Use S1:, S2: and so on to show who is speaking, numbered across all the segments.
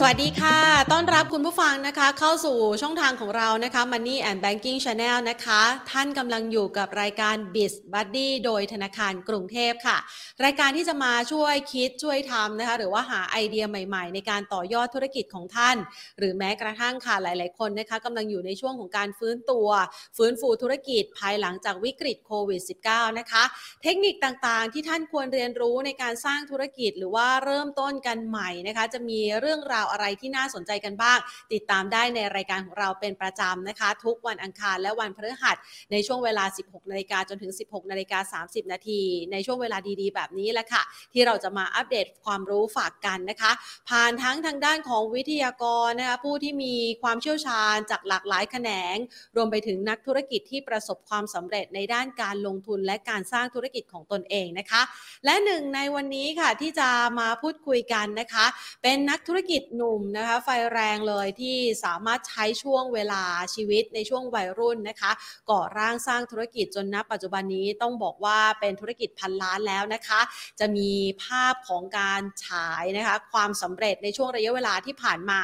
S1: สวัสดีค่ะ ต้อนรับคุณผู้ฟังนะคะ เข้าสู่ช่องทางของเรานะคะ Money and Banking Channel นะคะ ท่านกำลังอยู่กับรายการ Biz Buddy โดยธนาคารกรุงเทพค่ะ รายการที่จะมาช่วยคิดช่วยทำนะคะ หรือว่าหาไอเดียใหม่ๆ ในการต่อยอดธุรกิจของท่าน หรือแม้กระทั่งค่ะหลายๆคนนะคะกำลังอยู่ในช่วงของการฟื้นตัว ฟื้นฟูธุรกิจภายหลังจากวิกฤตโควิด -19 นะคะ เทคนิคต่างๆ ที่ท่านควรเรียนรู้ในการสร้างธุรกิจ หรือว่าเริ่มต้นกันใหม่นะคะ จะมีเรื่องราวอะไรที่น่าสนใจกันบ้าง ติดตามได้ในรายการของเราเป็นประจำนะคะ ทุกวันอังคารและวันพฤหัสในช่วงเวลา 16นาฬิกาจนถึง 16นาฬิกา30 นาที ในช่วงเวลาดีๆ แบบนี้แหละค่ะ ที่เราจะมาอัปเดตความรู้ฝากกันนะคะ ผ่านทั้งทางด้านของวิทยากรนะคะผู้ที่มีความเชี่ยวชาญจากหลากหลายแขนง รวมไปถึงนักธุรกิจที่ประสบความสำเร็จในด้านการลงทุนและการสร้างธุรกิจของตนเองนะคะ และหนึ่งในวันนี้ค่ะที่จะมาพูดคุยกันนะคะ เป็นนักธุรกิจหนุ่มนะคะ ไฟแรงเลยที่สามารถใช้ช่วงเวลาชีวิตในช่วงวัยรุ่นนะคะ ก่อร่างสร้างธุรกิจจนณปัจจุบันนี้ต้องบอกว่าเป็นธุรกิจพันล้านแล้วนะคะ จะมีภาพของการฉายนะคะ ความสำเร็จในช่วงระยะเวลาที่ผ่านมา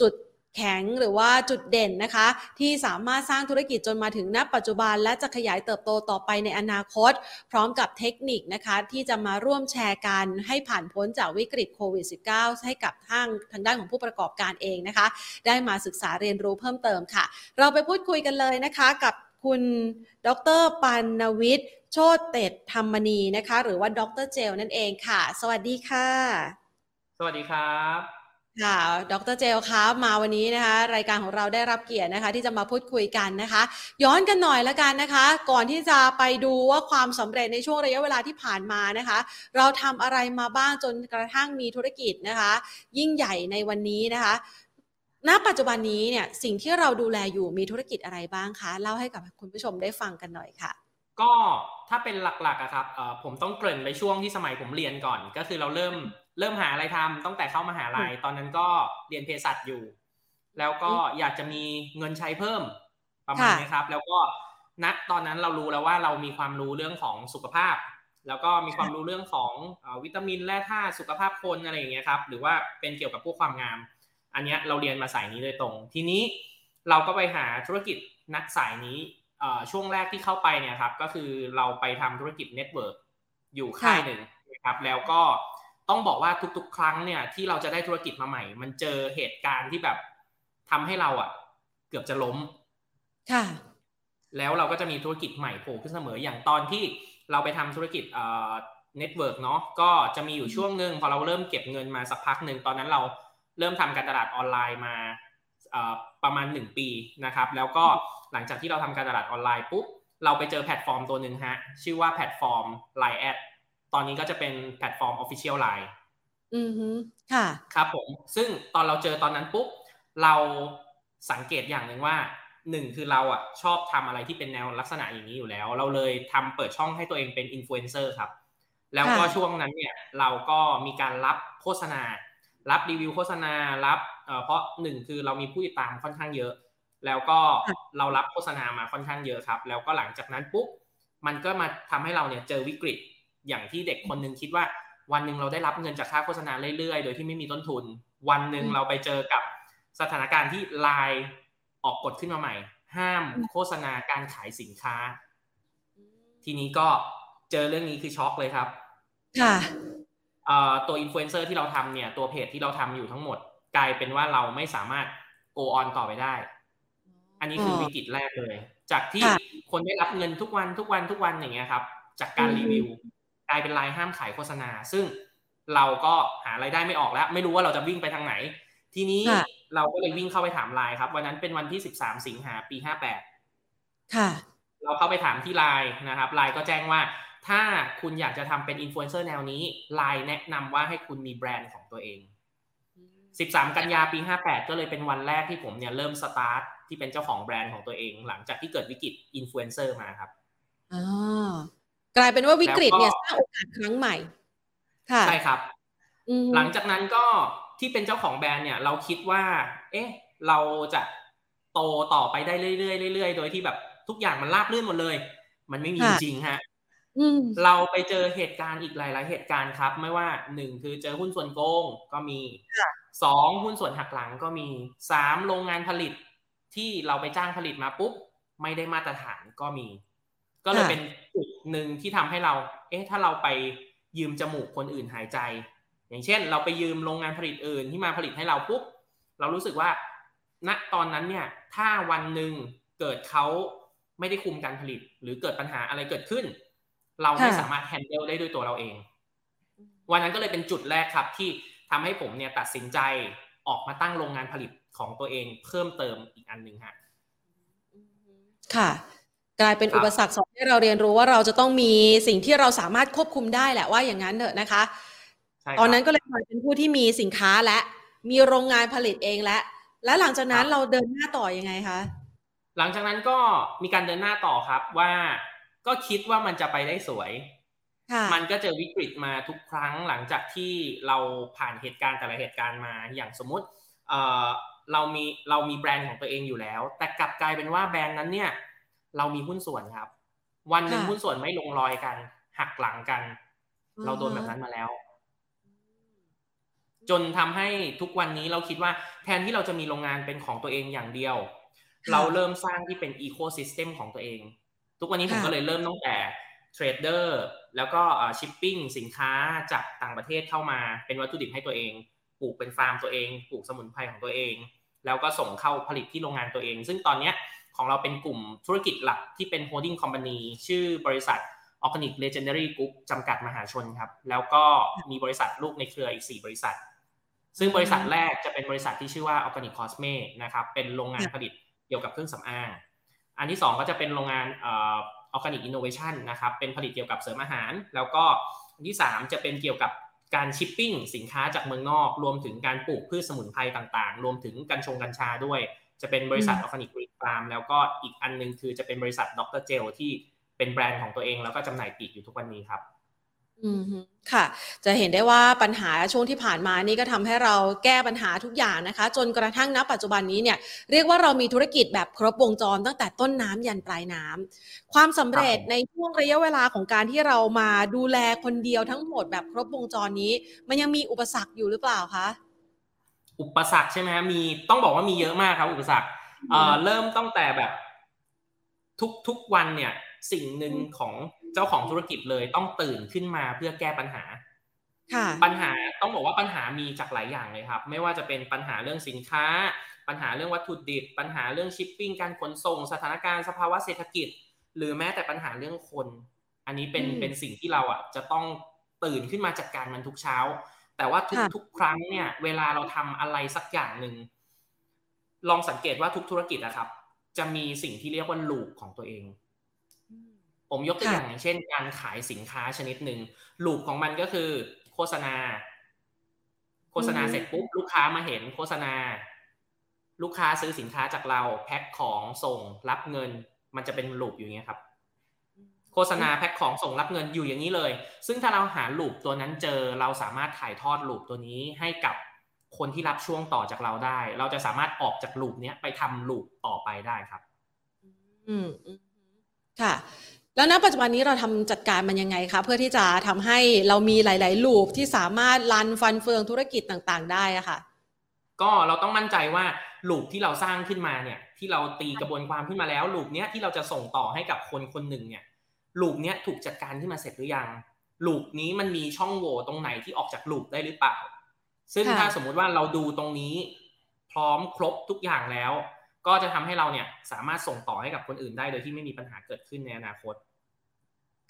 S1: จุด แข็งหรือว่าจุดเด่นนะคะ ที่สามารถสร้างธุรกิจจนมาถึงณปัจจุบัน และจะขยายเติบโตต่อไปในอนาคต พร้อมกับเทคนิคนะคะ ที่จะมาร่วมแชร์กันให้ผ่านพ้นจากวิกฤตโควิด -19 ให้กับทางทางด้านของผู้ประกอบการเองนะคะ ได้มาศึกษาเรียนรู้เพิ่มเติมค่ะ เราไปพูดคุยกันเลยนะคะกับคุณดรปันนวิทย์โชตเตดธรรมนีนะคะ หรือว่าดรเจลนั่นเองค่ะ สวัสดีค่ะ
S2: สวัสดีครับ
S1: ค่ะ ดรเจลครับมาวันนี้นะคะ รายการของเราได้รับเกียรตินะคะ ที่จะมาพูดคุยกันนะคะ ย้อนกันหน่อยล้วกันนะคะ ก่อนที่จะไปดูว่าความสำเร็จในช่วงระยะเวลาที่ผ่านมานะคะ เราทำอะไรมาบ้างจนกระทั่งมีธุรกิจนะคะ ยิ่งใหญ่ในวันนี้นะคะณปัจจุบันนี้เนี่ยสิ่งที่เราดูแลอยู่มีธุรกิจอะไรบ้างคะเล่าให้กับคุณผู้ชมได้ฟังกันหน่อยค่ะ
S2: ก็ถ้าเป็นหลักๆอะครับเอ่อผมต้องเกริ่นไปช่วงที่สมัยผมเรียนก่อน ก็คือเราเริ่มเริ่มหาอะไรทำตั้งแต่เข้ามาหาลัยตอนนั้นก็เรียนเภสัชอยู่ แล้วก็อยากจะมีเงินใช้เพิ่มประมาณ
S1: ค่ะ
S2: นี้ครับ แล้วก็ณตอนนั้นเรารู้แล้วว่าเรามีความรู้เรื่องของสุขภาพ แล้วก็มีความรู้เรื่องของเอ่อวิตามินแร่ธาตุสุขภาพคนอะไรอย่างเงี้ยครับหรือว่าเป็นเกี่ยวกับพวกความงาม อันเนี้ยเราเรียนมาสายนี้โดยตรง ทีนี้เราก็ไปหาธุรกิจในสายนี้เอ่อ ช่วงแรกที่เข้าไปเนี่ยครับ ก็คือเราไปทำธุรกิจ network อยู่ค่ายหนึ่งนะครับ แล้วก็ต้องบอกว่าทุกๆ ครั้งเนี่ยที่เราจะได้ธุรกิจมาใหม่ มันเจอเหตุการณ์ที่แบบทำให้เราอะ เกือบจะล้ม
S1: ค่ะ
S2: แล้วเราก็จะมีธุรกิจใหม่โผล่ขึ้นเสมออย่างตอนที่เราไปทำธุรกิจเอ่อ network เนาะก็จะมีอยู่ช่วงหนึ่งพอเราเริ่มเก็บเงินมาสักพักหนึ่งตอนนั้นเราเริ่มทำการตลาดออนไลน์มาเอ่อประมาณ1ปีนะครับ แล้วก็ หลังจากที่เราทำการตลาดออนไลน์ปุ๊บเราไปเจอแพลตฟอร์มตัวหนึ่งฮะ ชื่อว่าแพลตฟอร์ม Line แอดตอนนี้ก็จะเป็นแพลตฟอร์ม Official Line
S1: อือฮึค่ะ
S2: ครับผม ซึ่งตอนเราเจอตอนนั้นปุ๊บ เราสังเกตอย่างหนึ่งว่าหนึ่งคือเราอะชอบทำอะไรที่เป็นแนวลักษณะอย่างนี้อยู่แล้ว เราเลยทำเปิดช่องให้ตัวเองเป็นอินฟลูเอนเซอร์ครับ แล้วก็
S1: ค่ะ
S2: ช่วงนั้นเนี่ยเราก็มีการรับโฆษณา รับรีวิวโฆษณา รับเอ่อเพราะหนึ่งคือเรามีผู้ติดตามค่อนข้างเยอะ แล้วก็เรารับโฆษณามาค่อนข้างเยอะครับ แล้วก็หลังจากนั้นปุ๊บมันก็มาทำให้เราเนี่ยเจอวิกฤตอย่างที่เด็กคนหนึ่งคิดว่า วันหนึ่งเราได้รับเงินจากค่าโฆษณาเรื่อยๆ โดยที่ไม่มีต้นทุน วันหนึ่ง
S1: อืม
S2: เราไปเจอกับสถานการณ์ที่ไลน์ออกกฎขึ้นมาใหม่ ห้ามโฆษณาการขายสินค้า ทีนี้ก็เจอเรื่องนี้คือช็อกเลยครับ
S1: ค่ะ
S2: เอ่อตัวอินฟลูเอนเซอร์ที่เราทำเนี่ยตัวเพจที่เราทำอยู่ทั้งหมด กลายเป็นว่าเราไม่สามารถ go on ต่อไปได้ อันนี้คือ
S1: อ
S2: วิกฤตแรกเลย จากที่
S1: ค่ะ
S2: คนได้รับเงินทุกวันทุกวันทุกวันอย่างเงี้ยครับ จากการ
S1: อืม
S2: รีวิวกลายเป็นไลน์ห้ามขายโฆษณา ซึ่งเราก็หารายได้ไม่ออกแล้ว ไม่รู้ว่าเราจะวิ่งไปทางไหน ทีนี้
S1: ค่ะ
S2: เราก็เลยวิ่งเข้าไปถามไลน์ครับวันนั้นเป็นวันที่13สิงหาปี58
S1: ค่ะ
S2: เราเข้าไปถามที่ไลน์นะครับไลน์ก็แจ้งว่าถ้าคุณอยากจะทำเป็นอินฟลูเอนเซอร์แนวนี้ไลน์แนะนำว่าให้คุณมีแบรนด์ของตัวเอง 13 กันยาปี 58 ก็เลยเป็นวันแรกที่ผมเนี่ยเริ่มสตาร์ท ที่เป็นเจ้าของแบรนด์ของตัวเอง หลังจากที่เกิดวิกฤตอินฟลูเอนเซอร์มาครับ
S1: อ๋อกลายเป็นว่าวิกฤตเนี่ยสร้างโอกาสครั้งใหม่ ค่ะ
S2: ใช่ครับ
S1: อืม
S2: หลังจากนั้นก็ที่เป็นเจ้าของแบรนด์เนี่ย เราคิดว่า เอ๊ะ เราจะโตต่อไปได้เรื่อยๆเรื่อยๆโดยที่แบบทุกอย่างมันราบรื่นหมดเลย มันไม่มีจริงๆฮะเราไปเจอเหตุการณ์อีกหลาย ๆ เหตุการณ์ครับ ไม่ว่าหนึ่งคือเจอหุ้นส่วนโกงก็มีสองหุ้นส่วนหักหลังก็มีสามโรงงานผลิต ที่เราไปจ้างผลิตมาปุ๊บไม่ได้มาตรฐานก็มี ก็เลยเป็นจุดหนึ่งที่ทำให้เรา เอ๊ะถ้าเราไปยืมจมูกคนอื่นหายใจ อย่างเช่น เราไปยืมโรงงานผลิตอื่นที่มาผลิตให้เราปุ๊บเรารู้สึกว่า ณตอนนั้นเนี่ย ถ้าวันหนึ่งเกิดเขาไม่ได้คุมการผลิต หรือเกิดปัญหาอะไรเกิดขึ้น เราไม่สามารถแฮนเดิลได้ด้วยตัวเราเอง วันนั้นก็เลยเป็นจุดแรกครับที่ทำให้ผมเนี่ยตัดสินใจออกมาตั้งโรงงานผลิต ของตัวเองเพิ่มเติมอีกอันหนึ่งฮะ
S1: ค่ะ กลายเป็นอุปสรรคสอนให้เราเรียนรู้ว่าเราจะต้องมีสิ่งที่เราสามารถควบคุมได้แหละว่าอย่างนั้นเถอะนะคะ ตอนนั้นก็เลยเป็นผู้ที่มีสินค้าและ มีโรงงานผลิตเองและ และหลังจากนั้นเราเดินหน้าต่อยังไงคะ
S2: หลังจากนั้นก็มีการเดินหน้าต่อครับว่าก็คิดว่ามันจะไปได้สวย มันก็เจอวิกฤตมาทุกครั้งหลังจากที่เราผ่านเหตุการณ์แต่ละเหตุการณ์มา อย่างสมมติ เเรามีเรามีแบรนด์ของตัวเองอยู่แล้ว แต่กลับกลายเป็นว่าแบรนด์นั้นเนี่ย เรามีหุ้นส่วนครับ วันหนึ่งหุ้นส่วนไม่ลงรอยกัน หักหลังกัน เราโดนแบบนั้นมาแล้ว จนทำให้ทุกวันนี้เราคิดว่าแทนที่เราจะมีโรงงานเป็นของตัวเองอย่างเดียว เราเริ่มสร้างที่เป็น ecosystem ของตัวเอง ทุกวันนี้ผมก็เลยเริ่มตั้งแต่ trader แล้วก็ชิปปิ้งสินค้าจากต่างประเทศเข้ามาเป็นวัตถุดิบให้ตัวเอง ปลูกเป็นฟาร์มตัวเอง ปลูกสมุนไพรของตัวเอง แล้วก็ส่งเข้าผลิตที่โรงงานตัวเอง ซึ่งตอนนี้ของเราเป็นกลุ่มธุรกิจหลักที่เป็น holding companyชื่อบริษัทออร์แกนิกเลเจนดารีกรุ๊ปจำกัดมหาชนครับ แล้วก็มีบริษัทลูกในเครืออีก 4 บริษัท ซึ่งบริษัทแรกจะเป็นบริษัทที่ชื่อว่าออร์แกนิกคอสเมนะครับ เป็นโรงงานผลิตเกี่ยวกับเครื่องสำอาง อันที่ 2 ก็จะเป็นโรงงานออร์แกนิกอินโนเวชันนะครับ เป็นผลิตเกี่ยวกับเสริมอาหาร แล้วก็อันที่ 3 จะเป็นเกี่ยวกับ การชิปปิ้งสินค้าจากเมืองนอก รวมถึงการปลูกพืชสมุนไพรต่างๆ รวมถึงกัญชงกัญชาด้วย จะเป็นบริษัทออร์แกนิกรีฟาร์มแล้วก็อีกอันนึงคือจะเป็นบริษัทดรเจลที่เป็นแบรนด์ของตัวเองแล้วก็จำหน่ายปลีกอยู่ทุกวันนี้ครับ
S1: อืมค่ะ จะเห็นได้ว่าปัญหาช่วงที่ผ่านมานี่ก็ทำให้เราแก้ปัญหาทุกอย่างนะคะ จนกระทั่งณปัจจุบันนี้เนี่ยเรียกว่าเรามีธุรกิจแบบครบวงจรตั้งแต่ต้นน้ำยันปลายน้ำความสำเร็จในช่วงระยะเวลาของการที่เรามาดูแลคนเดียวทั้งหมดแบบครบวงจรนี้ มันยังมีอุปสรรคอยู่หรือเปล่าคะ
S2: อุปสรรคใช่ไหมมีต้องบอกว่ามีเยอะมากครับ อุปสรรคเอ่อเริ่มตั้งแต่แบบ ทุกทุกวันเนี่ย สิ่งหนึ่งของ เจ้าของธุรกิจเลยต้องตื่นขึ้นมาเพื่อแก้ปัญหาปัญหาต้องบอกว่าปัญหามีจากหลายอย่างเลยครับ ไม่ว่าจะเป็นปัญหาเรื่องสินค้า ปัญหาเรื่องวัตถุดิบ ปัญหาเรื่องชิปปิ้งการขนส่ง สถานการณ์สภาวะเศรษฐกิจ หรือแม้แต่ปัญหาเรื่องคน อันนี้เป็นเป็นสิ่งที่เราอะจะต้องตื่นขึ้นมาจัดการมันทุกเช้า แต่ว่าทุกทุกครั้งเนี่ย เวลาเราทำอะไรสักอย่างหนึ่งลองสังเกตว่าทุกธุรกิจนะครับ จะมีสิ่งที่เรียกว่าลูปของตัวเอง ผมยกตัวอย่างอย่างเช่นการขายสินค้าชนิดหนึ่งลูปของมันก็คือ โฆษณา โฆษณาเสร็จปุ๊บลูกค้ามาเห็นโฆษณา ลูกค้าซื้อสินค้าจากเรา แพ็คของส่งรับเงิน มันจะเป็นลูปอย่างเงี้ยครับ โฆษณาแพ็คของส่งรับเงินอยู่อย่างนี้เลย ซึ่งถ้าเราหาลูปตัวนั้นเจอเราสามารถถ่ายทอดลูปตัวนี้ให้กับคนที่รับช่วงต่อจากเราได้ เราจะสามารถออกจากลูปนี้ไปทำลูปต่อไปได้ครับ
S1: อืมค่ะ แล้วณปัจจุบันนี้เราทำจัดการมันยังไงคะเพื่อที่จะทำให้เรามีหลาย ๆ ลูปที่สามารถรันฟันเฟืองธุรกิจต่างๆ ได้อะค่ะ
S2: ก็เราต้องมั่นใจว่าลูปที่เราสร้างขึ้นมาเนี่ย ที่เราตีกระบวนความขึ้นมาแล้วลูปเนี้ยที่เราจะส่งต่อให้กับคนคนหนึ่งเนี่ยลูปเนี้ยถูกจัดการขึ้นมาเสร็จหรือยังลูปนี้มันมีช่องโหว่ตรงไหนที่ออกจากลูปได้หรือเปล่า ซึ่งถ้าสมมุติว่าเราดูตรงนี้ พร้อมครบทุกอย่างแล้ว ก็จะทำให้เราเนี่ยสามารถส่งต่อให้กับคนอื่นได้โดยที่ไม่มีปัญหาเกิดขึ้นในอนาคต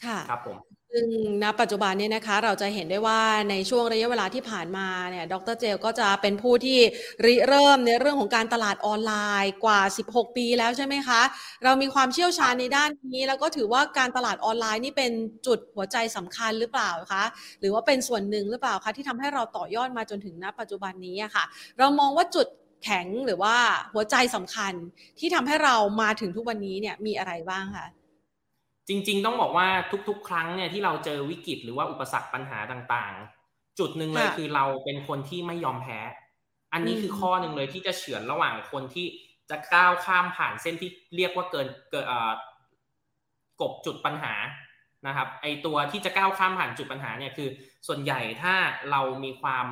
S1: ค่ะ
S2: ครับผม
S1: ซึ่งณปัจจุบันนี้นะคะเราจะเห็นได้ว่าในช่วงระยะเวลาที่ผ่านมาเนี่ยดรเจลก็จะเป็นผู้ที่ริเริ่มในเรื่องของการตลาดออนไลน์กว่า 16 ปีแล้วใช่ไหมคะ เรามีความเชี่ยวชาญในด้านนี้ แล้วก็ถือว่าการตลาดออนไลน์นี่เป็นจุดหัวใจสำคัญหรือเปล่าคะ หรือว่าเป็นส่วนหนึ่งหรือเปล่าคะที่ทำให้เราต่อยอดมาจนถึงณปัจจุบันนี้อะค่ะ เรามองว่าจุดแข็งหรือว่าหัวใจสำคัญที่ทำให้เรามาถึงทุกวันนี้เนี่ยมีอะไรบ้างคะ
S2: จริง ๆ ต้องบอกว่าทุก ๆ ครั้งเนี่ยที่เราเจอวิกฤตหรือว่าอุปสรรคปัญหาต่างๆ จุดหนึ่งเลยคือเราเป็นคนที่ไม่ยอมแพ้ อันนี้คือข้อหนึ่งเลยที่จะเฉือนระหว่างคนที่จะก้าวข้ามผ่านเส้นที่เรียกว่าเกินเกิดกบจุดปัญหานะครับ ไอตัวที่จะก้าวข้ามผ่านจุดปัญหาเนี่ยคือ ส่วนใหญ่ถ้าเรามีความ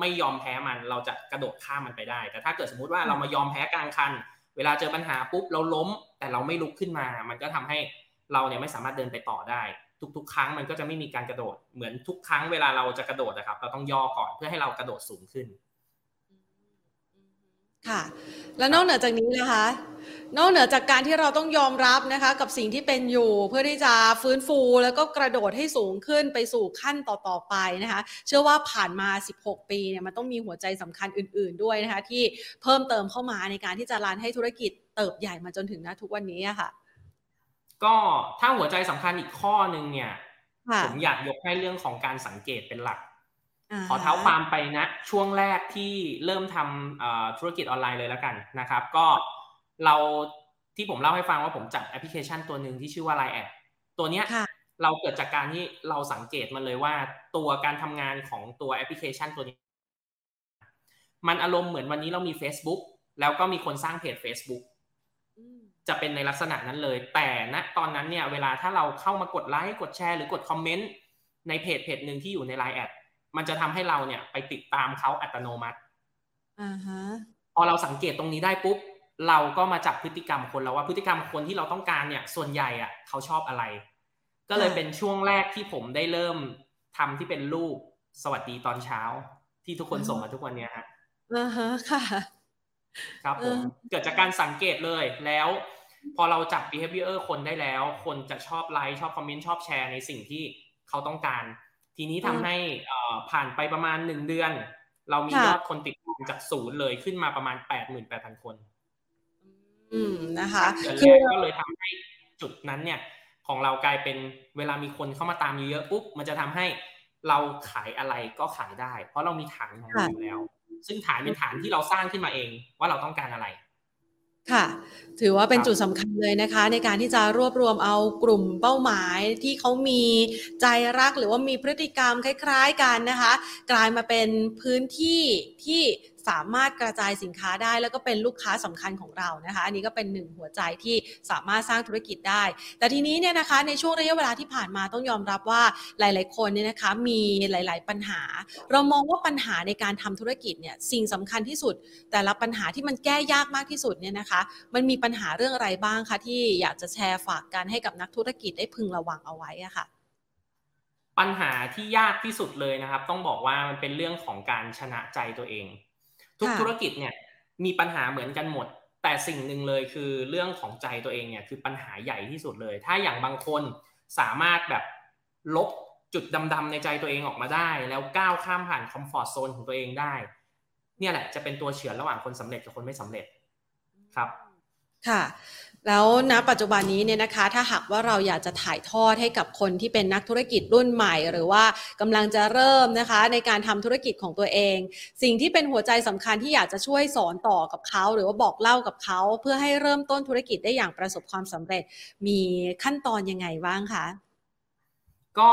S2: ไม่ยอมแพ้มันเราจะกระโดดข้ามมันไปได้ แต่ถ้าเกิดสมมุติว่าเรามายอมแพ้กลางคัน เวลาเจอปัญหาปุ๊บเราล้ม แต่เราไม่ลุกขึ้นมา มันก็ทำให้ เราเนี่ยไม่สามารถเดินไปต่อได้ ทุก ๆ ครั้งมันก็จะไม่มีการกระโดดเหมือนทุกครั้งเวลาเราจะกระโดดนะครับ เราต้องย่อก่อนเพื่อให้เรากระโดดสูงขึ้น
S1: ค่ะ แล้วนอกเหนือจากนี้นะคะ นอกเหนือจากการที่เราต้องยอมรับนะคะ กับสิ่งที่เป็นอยู่เพื่อที่จะฟื้นฟูแล้วก็กระโดดให้สูงขึ้นไปสู่ขั้นต่อๆไปนะคะ เชื่อว่าผ่านมา 16 ปีเนี่ยมันต้องมีหัวใจสำคัญอื่น ๆ ด้วยนะคะ ที่เพิ่มเติมเข้ามาในการที่จะรันให้ธุรกิจเติบใหญ่มาจนถึงณทุกวันนี้ะค่ะ
S2: ก็ถ้าหัวใจสำคัญอีกข้อหนึ่งเนี่ย ผมอยากยกให้เรื่องของการสังเกตเป็นหลัก ขอเท้าความไปนะ ช่วงแรกที่เริ่มทำธุรกิจออนไลน์เลยแล้วกันนะครับ ก็เราที่ผมเล่าให้ฟังว่าผมจับแอปพลิเคชันตัวหนึ่งที่ชื่อว่า Line แอดตัวเนี้ยเราเกิดจากการที่เราสังเกตมันเลยว่า ตัวการทำงานของตัวแอปพลิเคชันตัวนี้ มันอารมณ์เหมือนวันนี้เรามี Facebook แล้วก็มีคนสร้างเพจ Facebook จะเป็นในลักษณะนั้นเลย แต่ณตอนนั้นเนี่ยเวลาถ้าเราเข้ามากดไลค์กดแชร์หรือกดคอมเมนต์ในเพจเพจหนึ่งที่อยู่ใน Line แอดมันจะทำให้เราเนี่ยไปติดตามเขาอัตโนมัติ
S1: อ่าฮะ
S2: พอเราสังเกตตรงนี้ได้ปุ๊บเราก็มาจับพฤติกรรมคนแล้วว่าพฤติกรรมคนที่เราต้องการเนี่ยส่วนใหญ่อะเขาชอบอะไร ก็เลยเป็นช่วงแรกที่ผมได้เริ่มทำที่เป็นรูปสวัสดีตอนเช้า ที่ทุกคนส่งมาทุกวันเนี้ยฮะ
S1: อ่าฮะค่ะ
S2: ครับผมเกิดจากการสังเกตเลยแล้ว พอเราจับ behavior คนได้แล้ว คนจะชอบไลค์ชอบคอมเมนต์ชอบแชร์ในสิ่งที่เขาต้องการ ทีนี้ทำให้ผ่านไปประมาณหนึ่งเดือน เรามียอดคนติดตามจากศูนย์เลยขึ้นมาประมาณแปดหมื่นแปดพันคน
S1: อืมนะคะ
S2: คือก็เลยทำให้จุดนั้นเนี่ย ของเรากลายเป็นเวลามีคนเข้ามาตามเยอะๆปุ๊บมันจะทำให้เราขายอะไรก็ขายได้ เพราะเรามีฐานของเราอยู่แล้ว ซึ่งฐานเป็นฐานที่เราสร้างขึ้นมาเองว่าเราต้องการอะไร
S1: ค่ะ ถือว่าเป็นจุดสำคัญเลยนะคะ ในการที่จะรวบรวมเอากลุ่มเป้าหมายที่เขามีใจรักหรือว่ามีพฤติกรรมคล้าย ๆ กันนะคะ กลายมาเป็นพื้นที่ที่ สามารถกระจายสินค้าได้ แล้วก็เป็นลูกค้าสำคัญของเรานะคะ อันนี้ก็เป็นหนึ่งหัวใจที่สามารถสร้างธุรกิจได้ แต่ทีนี้เนี่ยนะคะในช่วงระยะเวลาที่ผ่านมาต้องยอมรับว่าหลาย ๆ คนเนี่ยนะคะมีหลาย ๆ ปัญหา เรามองว่าปัญหาในการทำธุรกิจเนี่ยสิ่งสำคัญที่สุด แต่ละปัญหาที่มันแก้ยากมากที่สุดเนี่ยนะคะ มันมีปัญหาเรื่องอะไรบ้างคะที่อยากจะแชร์ฝากกันให้กับนักธุรกิจได้พึงระวังเอาไว้อะคะ่ะ
S2: ปัญหาที่ยากที่สุดเลยนะครับ ต้องบอกว่ามันเป็นเรื่องของการชนะใจตัวเอง ทุกธุรกิจเนี่ยมีปัญหาเหมือนกันหมด แต่สิ่งหนึ่งเลยคือเรื่องของใจตัวเองเนี่ยคือปัญหาใหญ่ที่สุดเลย ถ้าอย่างบางคนสามารถแบบลบจุดดำๆในใจตัวเองออกมาได้ แล้วก้าวข้ามผ่านคอมฟอร์ทโซนของตัวเองได้ เนี่ยแหละจะเป็นตัวเฉือนระหว่างคนสำเร็จกับคนไม่สำเร็จครับ
S1: ค่ะ แล้วณปัจจุบันนี้เนี่ยนะคะถ้าหากว่าเราอยากจะถ่ายทอดให้กับคนที่เป็นนักธุรกิจรุ่นใหม่ หรือว่ากำลังจะเริ่มนะคะในการทำธุรกิจของตัวเอง สิ่งที่เป็นหัวใจสำคัญที่อยากจะช่วยสอนต่อกับเขา หรือว่าบอกเล่ากับเขา เพื่อให้เริ่มต้นธุรกิจได้อย่างประสบความสำเร็จ มีขั้นตอนยังไงบ้างคะ
S2: ก็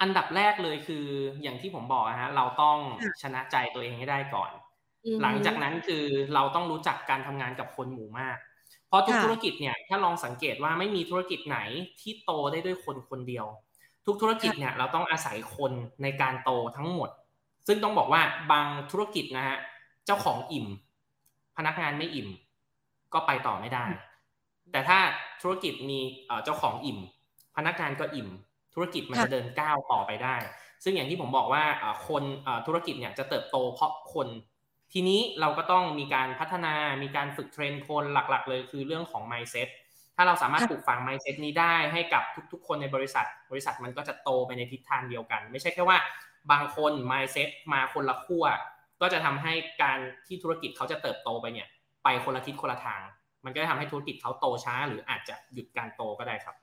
S2: อันดับแรกเลยคืออย่างที่ผมบอกนะฮะเราต้องชนะใจตัวเองให้ได้ก่อน หลังจากนั้นคือเราต้องรู้จักการทำงานกับคนหมู่มากเพ ราะทุกธุรกิจเนี่ยถ้าลองสังเกตว่าไม่มีธุรกิจไหนที่โตได้ด้วยคนคนเดียว ทุกธุรกิจเนี่ยเราต้องอาศัยคนในการโตทั้งหมด ซึ่งต้องบอกว่าบางธุรกิจนะฮะเจ้าของอิ่ม พนักงานไม่อิ่ม ก็ไปต่อไม่ได้ แต่ถ้าธุรกิจมีเจ้าของอิ่ม พนักงานก็อิ่ม ธุรกิจมันจะเดินก้าวต่อไปได้ ซึ่งอย่างที่ผมบอกว่าคนธุรกิจเนี่ยจะเติบโตเพราะคน ทีนี้เราก็ต้องมีการพัฒนา มีการฝึกเทรนคนหลักๆ เลยคือเรื่องของ mindset ถ้าเราสามารถปลูกฝัง mindset นี้ได้ให้กับทุกๆ คนในบริษัท บริษัทมันก็จะโตไปในทิศทางเดียวกัน ไม่ใช่แค่ว่าบางคน mindset มาคนละขั้ว ก็จะทำให้การที่ธุรกิจเขาจะเติบโตไปเนี่ย ไปคนละทิศคนละทาง มันก็จะทำให้ธุรกิจเขาโตช้า หรืออาจจะหยุดการโตก็ได้ครับ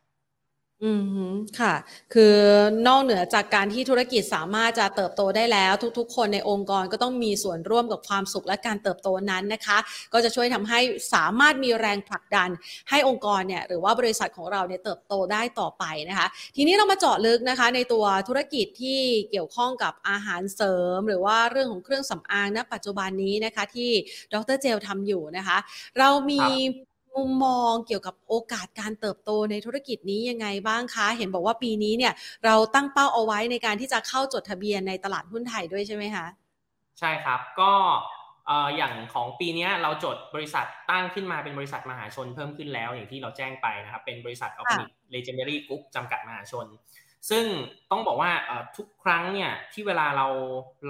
S1: อืมค่ะ คือนอกเหนือจากการที่ธุรกิจสามารถจะเติบโตได้แล้ว ทุก ๆ คนในองค์กรก็ต้องมีส่วนร่วมกับความสุขและการเติบโตนั้นนะคะ ก็จะช่วยทำให้สามารถมีแรงผลักดัน ให้องค์กรเนี่ยหรือว่าบริษัทของเราเนี่ยเติบโตได้ต่อไปนะคะ ทีนี้เรามาเจาะลึกนะคะในตัวธุรกิจที่เกี่ยวข้องกับอาหารเสริม หรือว่าเรื่องของเครื่องสำอางณปัจจุบันนี้นะคะที่ดรเจลทำอยู่นะคะ เรามี มุมมองเกี่ยวกับโอกาสการเติบโตในธุรกิจนี้ยังไงบ้างคะ เห็นบอกว่าปีนี้เนี่ยเราตั้งเป้าเอาไว้ในการที่จะเข้าจดทะเบียนในตลาดหุ้นไทยด้วยใช่ไหมคะ
S2: ใช่ครับก็อย่างของปีนี้เราจดบริษัทตั้งขึ้นมาเป็นบริษัทมหาชนเพิ่มขึ้นแล้วอย่างที่เราแจ้งไปนะครับ เป็นบริษัทออร์แกนิกเลเจนดารี่กรุ๊ปจำกัดมหาชน ซึ่งต้องบอกว่าทุกครั้งเนี่ยที่เวลาเรา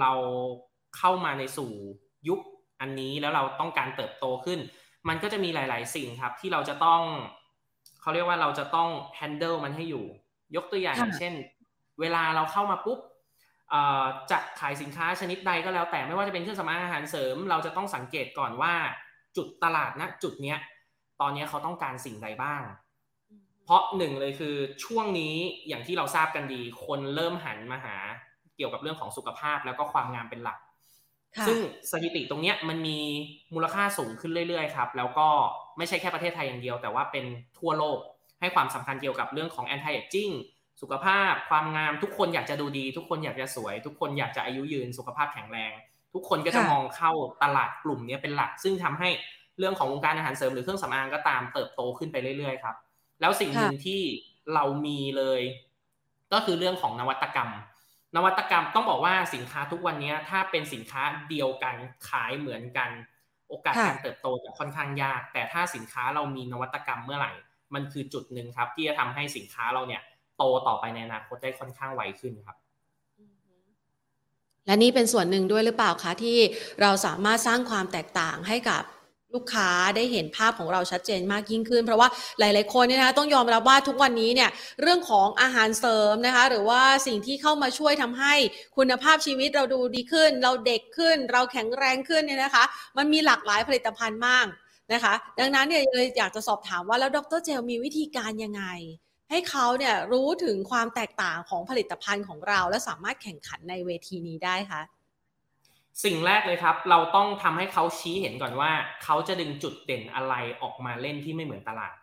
S2: เราเข้ามาในสู่ยุคอันนี้แล้วเราต้องการเติบโตขึ้น มันก็จะมีหลาย ๆ สิ่งครับ ที่เราจะต้องเขาเรียกว่าเราจะต้อง handle มันให้อยู่ ยกตัวอย่างเช่น เวลาเราเข้ามาปุ๊บจะขายสินค้าชนิดใดก็แล้วแต่ไม่ว่าจะเป็นเครื่องสำอางอาหารเสริม เราจะต้องสังเกตก่อนว่า จุดตลาดณจุดเนี้ย ตอนนี้เขาต้องการสิ่งใดบ้าง เพราะหนึ่งเลยคือช่วงนี้อย่างที่เราทราบกันดี คนเริ่มหันมาหาเกี่ยวกับเรื่องของสุขภาพแล้วก็ความงามเป็นหลัก ซึ่งสถิติตรงนี้มันมีมูลค่าสูงขึ้นเรื่อยๆครับ แล้วก็ไม่ใช่แค่ประเทศไทยอย่างเดียว แต่ว่าเป็นทั่วโลกให้ความสำคัญเกี่ยวกับเรื่องของ anti aging สุขภาพ ความงามทุกคนอยากจะดูดี ทุกคนอยากจะสวย ทุกคนอยากจะอายุยืน สุขภาพแข็งแรง ทุกคนก็จะมองเข้าตลาดกลุ่มนี้เป็นหลัก ซึ่งทำให้เรื่องของวงการอาหารเสริมหรือเครื่องสำอางก็ตามเติบโตขึ้นไปเรื่อยๆครับ แล้วสิ่งหนึ่งที่เรามีเลย ก็คือเรื่องของนวัตกรรม นวัตกรรมต้องบอกว่าสินค้าทุกวันนี้ถ้าเป็นสินค้าเดียวกันขายเหมือนกัน โอกาสการเติบโตจะค่อนข้างยาก แต่ถ้าสินค้าเรามีนวัตกรรมเมื่อไหร่ มันคือจุดหนึ่งครับ ที่จะทำให้สินค้าเราเนี่ย โตต่อไปในอนาคตได้ค่อนข้างไวขึ้นครับ
S1: และนี่เป็นส่วนหนึ่งด้วยหรือเปล่าคะที่เราสามารถสร้างความแตกต่างให้กับ ลูกค้าได้เห็นภาพของเราชัดเจนมากยิ่งขึ้น เพราะว่าหลาย ๆ คนเนี่ยนะต้องยอมรับว่าทุกวันนี้เนี่ยเรื่องของอาหารเสริมนะคะ หรือว่าสิ่งที่เข้ามาช่วยทำให้คุณภาพชีวิตเราดูดีขึ้น เราเด็กขึ้น เราแข็งแรงขึ้นเนี่ยนะคะ มันมีหลากหลายผลิตภัณฑ์มากนะคะ ดังนั้นเนี่ยเลยอยากจะสอบถามว่าแล้วดรเจลมีวิธีการยังไง ให้เขาเนี่ยรู้ถึงความแตกต่างของผลิตภัณฑ์ของเรา และสามารถแข่งขันในเวทีนี้ได้คะ
S2: สิ่งแรกเลยครับ เราต้องทำให้เขาชี้เห็นก่อนว่า เขาจะดึงจุดเด่นอะไรออกมาเล่นที่ไม่เหมือนตลาด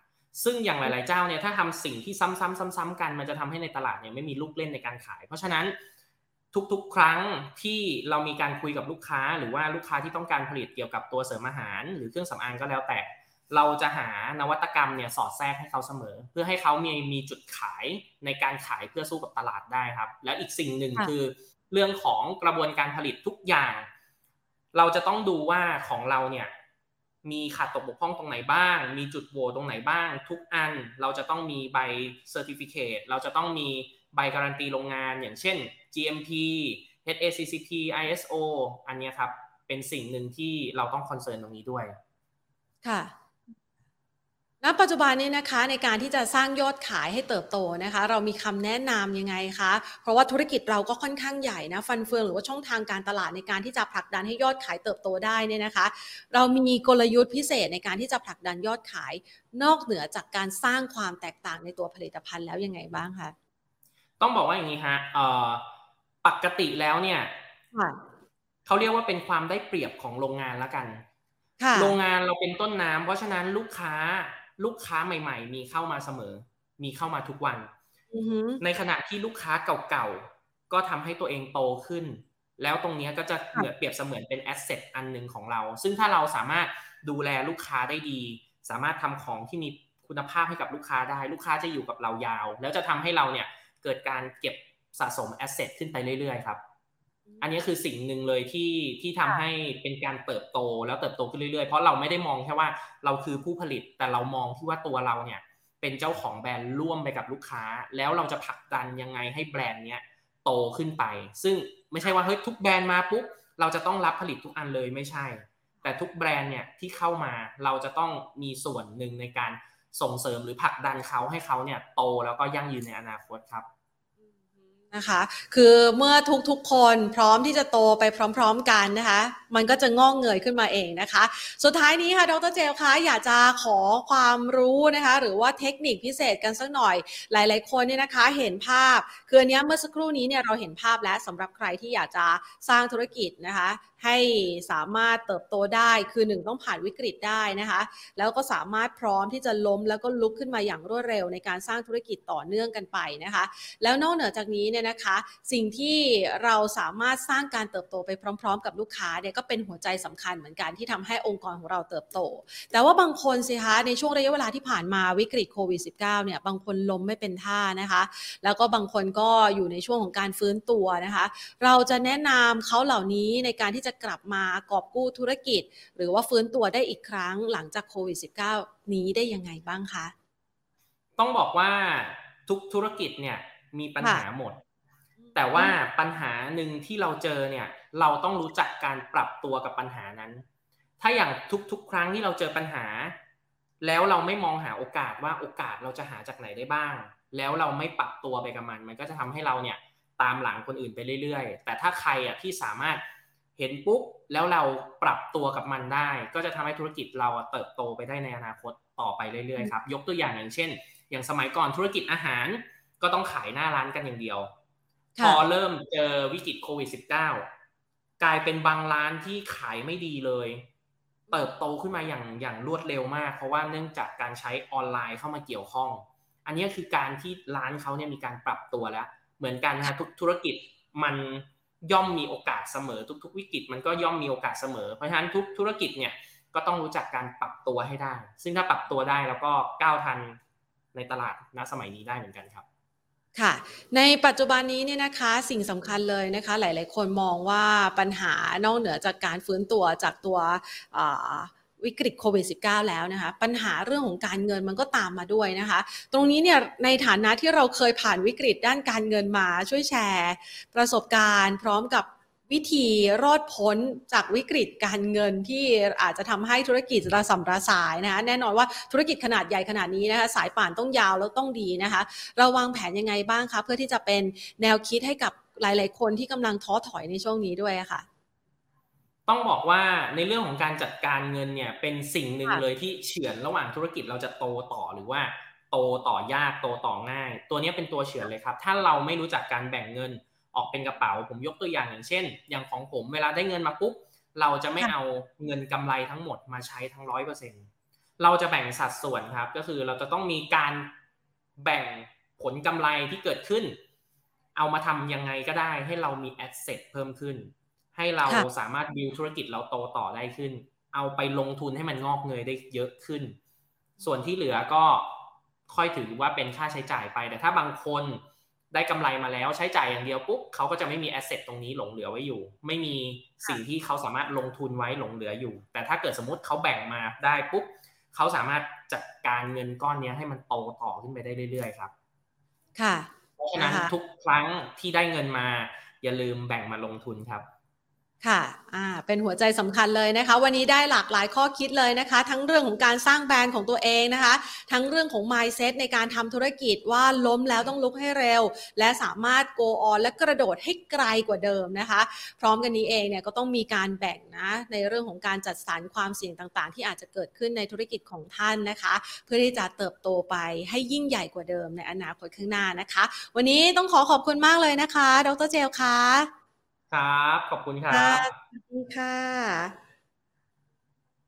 S2: ซึ่งอย่างหลาย ๆ เจ้าเนี่ยถ้าทำสิ่งที่ซ้ำๆๆ ๆ กันมันจะทำให้ในตลาดเนี่ยไม่มีลูกเล่นในการขาย เพราะฉะนั้นทุกๆ ครั้งที่เรามีการคุยกับลูกค้า หรือว่าลูกค้าที่ต้องการผลิตเกี่ยวกับตัวเสริมอาหาร หรือเครื่องสำอางก็แล้วแต่ เราจะหานวัตกรรมเนี่ยสอดแทรกให้เขาเสมอ เพื่อให้เขามีมีจุดขายในการขายเพื่อสู้กับตลาดได้ครับ แล้วอีกสิ่งหนึ่งคือ เรื่องของกระบวนการผลิตทุกอย่าง เราจะต้องดูว่าของเราเนี่ยมีขาดตกบกพร่องตรงไหนบ้าง มีจุดโหว่ตรงไหนบ้าง ทุกอันเราจะต้องมีใบ certificate เราจะต้องมีใบการันตีโรงงานอย่างเช่น GMP HACCP ISO อันนี้ครับ เป็นสิ่งหนึ่งที่เราต้อง concern ตรงนี้ด้วย
S1: ค่ะ ณปัจจุบันนี้นะคะในการที่จะสร้างยอดขายให้เติบโตนะคะ เรามีคำแนะนำยังไงคะเพราะว่าธุรกิจเราก็ค่อนข้างใหญ่นะฟันเฟืองหรือว่าช่องทางการตลาดในการที่จะผลักดันให้ยอดขายเติบโตได้เนี่ยนะคะ เรามีกลยุทธ์พิเศษในการที่จะผลักดันยอดขาย นอกเหนือจากการสร้างความแตกต่างในตัวผลิตภัณฑ์แล้วยังไงบ้างคะ
S2: ต้องบอกว่าอย่างนี้ฮะปกติแล้วเนี่ยเขาเรียกว่าเป็นความได้เปรียบของโรงงานแล้วกันโรงงานเราเป็นต้นน้ำเพราะฉะนั้นลูกค้า ลูกค้าใหม่ ๆ มีเข้ามาเสมอ มีเข้ามาทุกวัน ในขณะที่ลูกค้าเก่าๆ ก็ทำให้ตัวเองโตขึ้น แล้วตรงนี้ก็จะเหมือนเปรียบเสมือนเป็น asset อันหนึ่งของเรา ซึ่งถ้าเราสามารถดูแลลูกค้าได้ดี สามารถทำของที่มีคุณภาพให้กับลูกค้าได้ ลูกค้าจะอยู่กับเรายาว แล้วจะทำให้เราเนี่ยเกิดการเก็บสะสม asset ขึ้นไปเรื่อยๆ ครับ อันนี้คือสิ่งหนึ่งเลยที่ที่ทำให้เป็นการเติบโตแล้วเติบโตขึ้นเรื่อยๆ เพราะเราไม่ได้มองแค่ว่าเราคือผู้ผลิตแต่เรามองที่ว่าตัวเราเนี่ย เป็นเจ้าของแบรนด์ร่วมไปกับลูกค้า แล้วเราจะผลักดันยังไงให้แบรนด์เนี้ยโตขึ้นไป ซึ่งไม่ใช่ว่าเฮ้ยทุกแบรนด์มาปุ๊บเราจะต้องรับผลิตทุกอันเลยไม่ใช่ แต่ทุกแบรนด์เนี่ยที่เข้ามาเราจะต้องมีส่วนหนึ่งในการส่งเสริมหรือผลักดันเขาให้เขาเนี่ยโตแล้วก็ยั่งยืนในอนาคตครับ
S1: นะคะ คือเมื่อทุกๆคนพร้อมที่จะโตไปพร้อม ๆกันนะคะ มันก็จะงอกเงยขึ้นมาเองนะคะ สุดท้ายนี้ค่ะ ดรเจลคะอยากจะขอความรู้นะคะ หรือว่าเทคนิคพิเศษกันสักหน่อย หลาย ๆ คนเนี่ยนะคะเห็นภาพ คืออันนี้เมื่อสักครู่นี้เนี่ยเราเห็นภาพแล้วสำหรับใครที่อยากจะสร้างธุรกิจนะคะ ให้สามารถเติบโตได้ คือหนึ่งต้องผ่านวิกฤตได้นะคะ แล้วก็สามารถพร้อมที่จะล้มแล้วก็ลุกขึ้นมาอย่างรวดเร็วในการสร้างธุรกิจต่อเนื่องกันไปนะคะ แล้วนอกเหนือจากนี้เนี่ยเนี่ยนะคะ สิ่งที่เราสามารถสร้างการเติบโตไปพร้อม ๆ กับลูกค้าเนี่ยก็เป็นหัวใจสำคัญเหมือนกันที่ทำให้องค์กรของเราเติบโต แต่ว่าบางคนสิคะในช่วงระยะเวลาที่ผ่านมาวิกฤตโควิด -19 เนี่ยบางคนล้มไม่เป็นท่านะคะ แล้วก็บางคนก็อยู่ในช่วงของการฟื้นตัวนะคะ เราจะแนะนำเขาเหล่านี้ในการที่จะกลับมากอบกู้ธุรกิจ หรือว่าฟื้นตัวได้อีกครั้งหลังจากโควิด -19 นี้ได้ยังไงบ้างคะ
S2: ต้องบอกว่าทุกธุรกิจเนี่ยมีปัญหาหมด แต่ว่าปัญหาหนึ่งที่เราเจอเนี่ย เราต้องรู้จักการปรับตัวกับปัญหานั้น ถ้าอย่างทุกๆ ครั้งที่เราเจอปัญหา แล้วเราไม่มองหาโอกาสว่าโอกาสเราจะหาจากไหนได้บ้าง แล้วเราไม่ปรับตัวไปกับมัน มันก็จะทำให้เราเนี่ยตามหลังคนอื่นไปเรื่อยๆ แต่ถ้าใครอะที่สามารถเห็นปุ๊บแล้วเราปรับตัวกับมันได้ ก็จะทำให้ธุรกิจเราเติบโตไปได้ในอนาคตต่อไปเรื่อยๆครับ ยกตัวอย่างอย่างเช่น อย่างสมัยก่อนธุรกิจอาหารก็ต้องขายหน้าร้านกันอย่างเดียว พอเริ่มเจอวิกฤตโควิด -19 กลายเป็นบางร้านที่ขายไม่ดีเลย เติบโตขึ้นมาอย่างอย่างรวดเร็วมาก เพราะว่าเนื่องจากการใช้ออนไลน์เข้ามาเกี่ยวข้อง อันนี้คือการที่ร้านเขาเนี่ยมีการปรับตัวแล้ว เหมือนกันนะทุกธุรกิจมันย่อมมีโอกาสเสมอทุก ๆ วิกฤตมันก็ย่อมมีโอกาสเสมอเพราะฉะนั้นทุกธุรกิจเนี่ยก็ต้องรู้จักการปรับตัวให้ได้ ซึ่งถ้าปรับตัวได้แล้วก็ก้าวทันในตลาดณสมัยนี้ได้เหมือนกันครับ
S1: ค่ะ ในปัจจุบันนี้เนี่ยนะคะสิ่งสำคัญเลยนะคะ หลาย ๆ คนมองว่าปัญหานอกเหนือจากการฟื้นตัวจากตัววิกฤตโควิด -19 แล้วนะคะ ปัญหาเรื่องของการเงินมันก็ตามมาด้วยนะคะ ตรงนี้เนี่ยในฐานะที่เราเคยผ่านวิกฤตด้านการเงินมาช่วยแชร์ ประสบการณ์ พร้อมกับ วิธีรอดพ้นจากวิกฤตการเงินที่อาจจะทำให้ธุรกิจระสำระสายนะคะแน่นอนว่าธุรกิจขนาดใหญ่ขนาดนี้นะคะสายป่านต้องยาวแล้วต้องดีนะคะเราวางแผนยังไงบ้างคะเพื่อที่จะเป็นแนวคิดให้กับหลาย ๆ คนที่กำลังท้อถอยในช่วงนี้ด้วยค่ะ
S2: ต้องบอกว่าในเรื่องของการจัดการเงินเนี่ยเป็นสิ่งหนึ่งเลยที่เฉือนระหว่างธุรกิจเราจะโตต่อหรือว่าโตต่อยากโตต่อง่าย ตัวนี้เป็นตัวเฉือนเลยครับ ถ้าเราไม่รู้จักการแบ่งเงิน ออกเป็นกระเป๋า ผมยกตัวอย่างอย่างเช่น อย่างของผมเวลาได้เงินมาปุ๊บเราจะไม่เอาเงินกำไรทั้งหมดมาใช้ทั้งร้อยเปอร์เซ็นเราจะแบ่งสัดส่วนครับ ก็คือเราจะต้องมีการแบ่งผลกำไรที่เกิดขึ้น เอามาทำยังไงก็ได้ให้เรามีแอสเซทเพิ่มขึ้น ให้เราสามารถบิวธุรกิจเราโตต่อได้ขึ้น เอาไปลงทุนให้มันงอกเงยได้เยอะขึ้น ส่วนที่เหลือก็ค่อยถือว่าเป็นค่าใช้จ่ายไป แต่ถ้าบางคน ได้กำไรมาแล้วใช้จ่ายอย่างเดียวปุ๊บเขาก็จะไม่มีแอสเซทตรงนี้หลงเหลือไว้อยู่ ไม่มีสิ่งที่เขาสามารถลงทุนไว้หลงเหลืออยู่ แต่ถ้าเกิดสมมติเขาแบ่งมาได้ปุ๊บเขาสามารถจัดการเงินก้อนนี้ให้มันโตต่อขึ้นไปได้เรื่อยๆครับ
S1: ค่ะ
S2: เพราะฉะนั้นทุกครั้งที่ได้เงินมา อย่าลืมแบ่งมาลงทุนครับ
S1: ค่ะ อ่า เป็นหัวใจสำคัญเลยนะคะ วันนี้ได้หลากหลายข้อคิดเลยนะคะ ทั้งเรื่องของการสร้างแบรนด์ของตัวเองนะคะ ทั้งเรื่องของ mindset ในการทำธุรกิจว่าล้มแล้วต้องลุกให้เร็ว และสามารถ go on และกระโดดให้ไกลกว่าเดิมนะคะ พร้อมกันนี้เองเนี่ยก็ต้องมีการแบ่งนะ ในเรื่องของการจัดสรรความเสี่ยงต่างๆ ที่อาจจะเกิดขึ้นในธุรกิจของท่านนะคะ เพื่อที่จะเติบโตไปให้ยิ่งใหญ่กว่าเดิมในอนาคตข้างหน้านะคะ วันนี้ต้องขอขอบคุณมากเลยนะคะ ดรเจลค่ะ
S2: ครับ ขอบคุณครับ
S1: สวัสดีค่ะ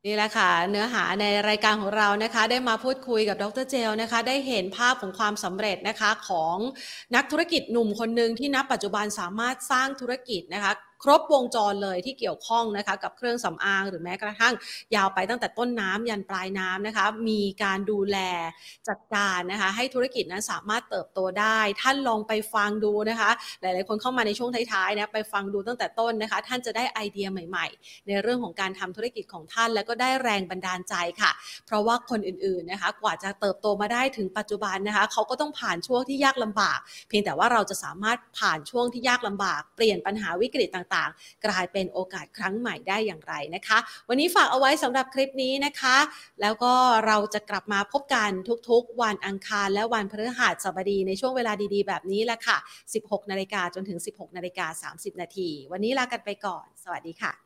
S1: นี่แหละค่ะ เนื้อหาในรายการของเรานะคะ ได้มาพูดคุยกับดรเจลนะคะ ได้เห็นภาพของความสำเร็จนะคะของนักธุรกิจหนุ่มคนหนึ่งที่นับปัจจุบันสามารถสร้างธุรกิจนะคะ ครบวงจรเลยที่เกี่ยวข้องนะคะกับเครื่องสำอางหรือแม้กระทั่งยาวไปตั้งแต่ต้นน้ำยันปลายน้ำนะคะมีการดูแลจัดการนะคะให้ธุรกิจนั้นสามารถเติบโตได้ ท่านลองไปฟังดูนะคะ หลายๆ คนเข้ามาในช่วงท้ายๆนะไปฟังดูตั้งแต่ต้นนะคะ ท่านจะได้ไอเดียใหม่ๆ ในเรื่องของการทำธุรกิจของท่าน แล้วก็ได้แรงบันดาลใจค่ะ เพราะว่าคนอื่นๆนะคะกว่าจะเติบโตมาได้ถึงปัจจุบันนะคะเขาก็ต้องผ่านช่วงที่ยากลำบาก เพียงแต่ว่าเราจะสามารถผ่านช่วงที่ยากลำบาก เปลี่ยนปัญหาวิกฤตต่างๆ กลายเป็นโอกาสครั้งใหม่ได้อย่างไรนะคะ วันนี้ฝากเอาไว้สำหรับคลิปนี้นะคะ แล้วก็เราจะกลับมาพบกันทุกๆ วันอังคารและวันพฤหัสบดีในช่วงเวลาดีๆ แบบนี้แหละค่ะ 16 นาฬิกาจนถึง 16 นาฬิกา 30 นาที วันนี้ลากันไปก่อน สวัสดีค่ะ